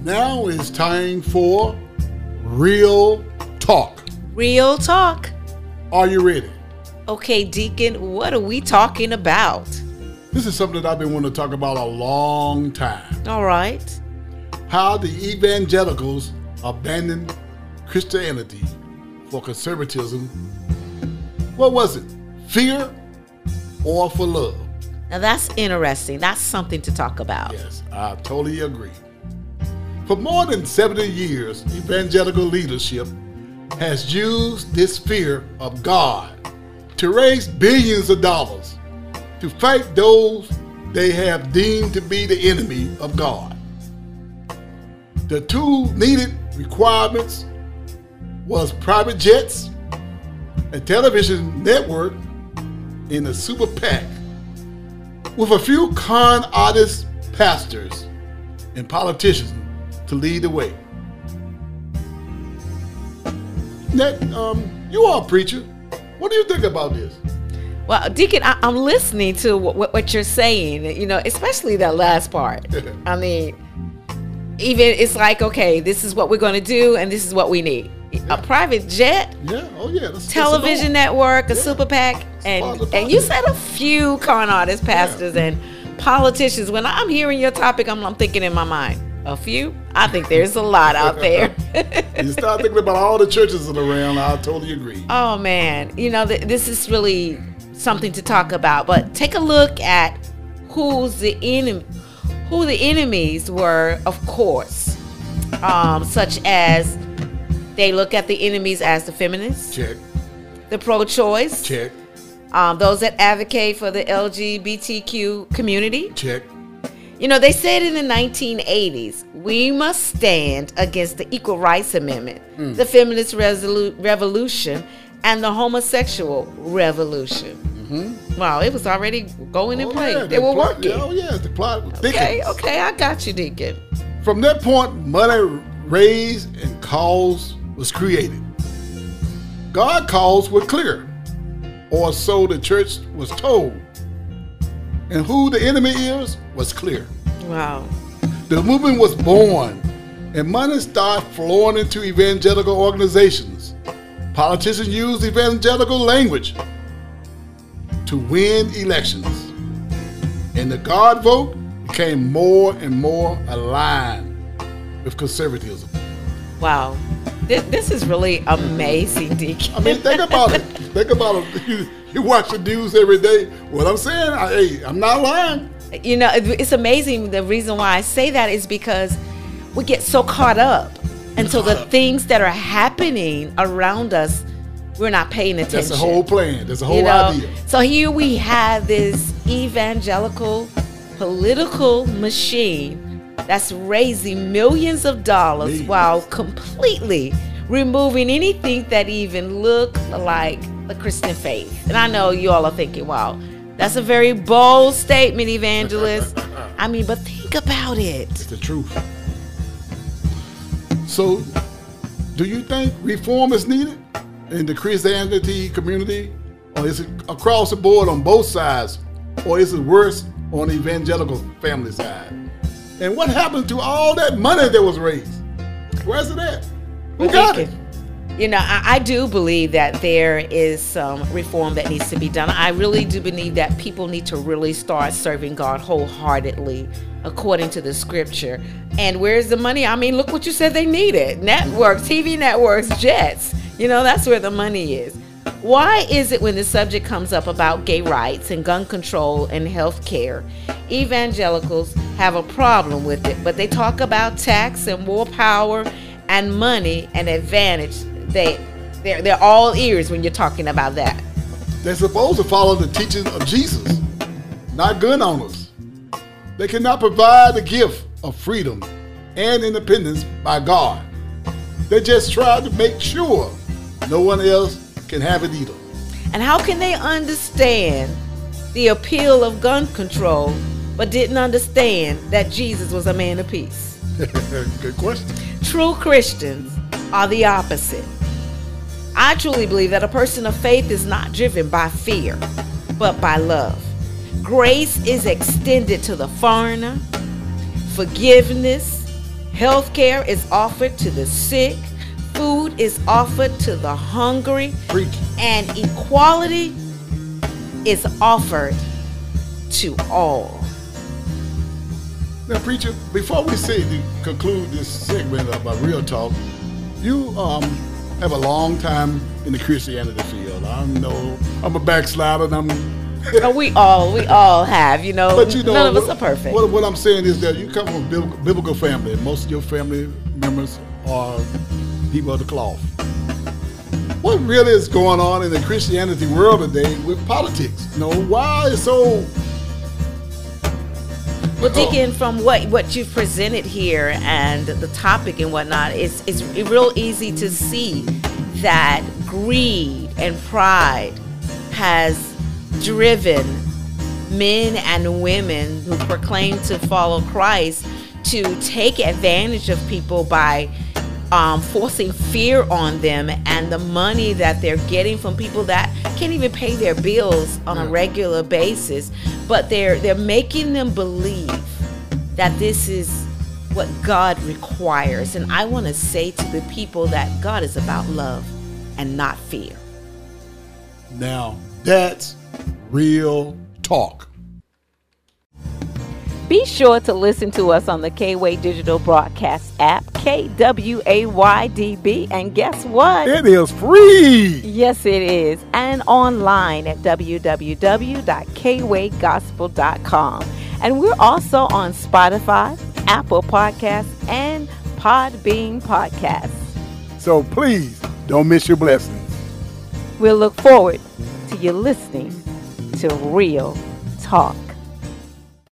Now is time for real talk. Real talk. Are you ready? Okay, Deacon, what are we talking about? This is something that I've been wanting to talk about a long time. All right. How the evangelicals abandoned Christianity for conservatism. What was it? Fear or for love? Now that's interesting. That's something to talk about. Yes, I totally agree. For more than 70 years, evangelical leadership has used this fear of God to raise billions of dollars to fight those they have deemed to be the enemy of God. The two needed requirements was private jets, a television network, and a super PAC with a few con artists, pastors, and politicians to lead the way. Ned, um, you are a preacher. What do you think about this? Well, Deacon, I, am listening to what, what, you're saying, you know, especially that last part. I mean, even it's like, okay, this is what we're going to do, and this is what we need. Yeah. A private jet, yeah, oh yeah, that's, television that's network, a yeah. super PAC, and and you said a few con artists, pastors, yeah. and politicians. When I'm hearing your topic, I'm, I'm thinking in my mind, a few. I think there's a lot out there. you start thinking about all the churches around. I totally agree. Oh man, you know th- this is really something to talk about. But take a look at who's the enemy, who the enemies were. Of course, um, such as they look at the enemies as the feminists. Check. The pro-choice. Check. Um, those that advocate for the LGBTQ community. Check. You know, they said in the 1980s, we must stand against the Equal Rights Amendment, mm. the feminist resolu- revolution, and the homosexual revolution. Mm-hmm. Wow, it was already going in oh, place. Yeah, they were plot, working. Oh, yeah, the plot was Okay, okay, I got you, Deacon. From that point, money raised and cause was created. God calls were clear, or so the church was told and who the enemy is was clear. Wow. The movement was born, and money started flowing into evangelical organizations. Politicians used evangelical language to win elections, and the God vote became more and more aligned with conservatism. Wow. This, this is really amazing, Deacon. I mean, think about it. Think about it. You watch the news every day. What I'm saying, I, hey, I'm not lying. You know, it's amazing. The reason why I say that is because we get so caught up. And so the things that are happening around us, we're not paying attention. That's a whole plan. That's a whole you know? idea. So here we have this evangelical political machine that's raising millions of dollars millions. while completely removing anything that even look like the Christian faith. And I know you all are thinking, wow, that's a very bold statement, evangelist. I mean, but think about it. It's the truth. So, do you think reform is needed in the Christianity community? Or is it across the board on both sides? Or is it worse on the evangelical family side? And what happened to all that money that was raised? Where's it at? Who got it? you know, I, I, do believe that there is some reform that needs to be done. I really do believe that people need to really start serving God wholeheartedly according to the scripture. And where's the money? I mean, look what you said they needed networks, TV networks, jets. You know, that's where the money is. Why is it when the subject comes up about gay rights and gun control and health care, evangelicals have a problem with it, but they talk about tax and more power and money and advantage they they're they're all ears when you're talking about that. They're supposed to follow the teachings of Jesus, not gun owners. They cannot provide the gift of freedom and independence by God. They just try to make sure no one else can have it either. And how can they understand the appeal of gun control but didn't understand that Jesus was a man of peace? Good question. True Christians are the opposite. I truly believe that a person of faith is not driven by fear, but by love. Grace is extended to the foreigner, forgiveness, Health care is offered to the sick. Food is offered to the hungry. And equality is offered to all. Now, preacher, before we say to conclude this segment of about real talk, you um, have a long time in the Christianity field. I know I'm a backslider, and I'm Oh, we all we all have, you know. But you know, none of us are perfect. What, what I'm saying is that you come from a biblical family. Most of your family members are people of the cloth. What really is going on in the Christianity world today with politics? You know, why is so? Well, Deacon, from what what you've presented here and the topic and whatnot, it's it's real easy to see that greed and pride has driven men and women who proclaim to follow Christ to take advantage of people by um, forcing fear on them and the money that they're getting from people that can't even pay their bills on a regular basis. But they're they're making them believe that this is what God requires. And I want to say to the people that God is about love and not fear. Now that's real talk. Be sure to listen to us on the K-Way Digital Broadcast app, KWAYDB, and guess what? It is free. Yes, it is. And online at www.kwaygospel.com. And we're also on Spotify, Apple Podcasts, and Podbean Podcasts. So please don't miss your blessings. We'll look forward to you listening to Real Talk.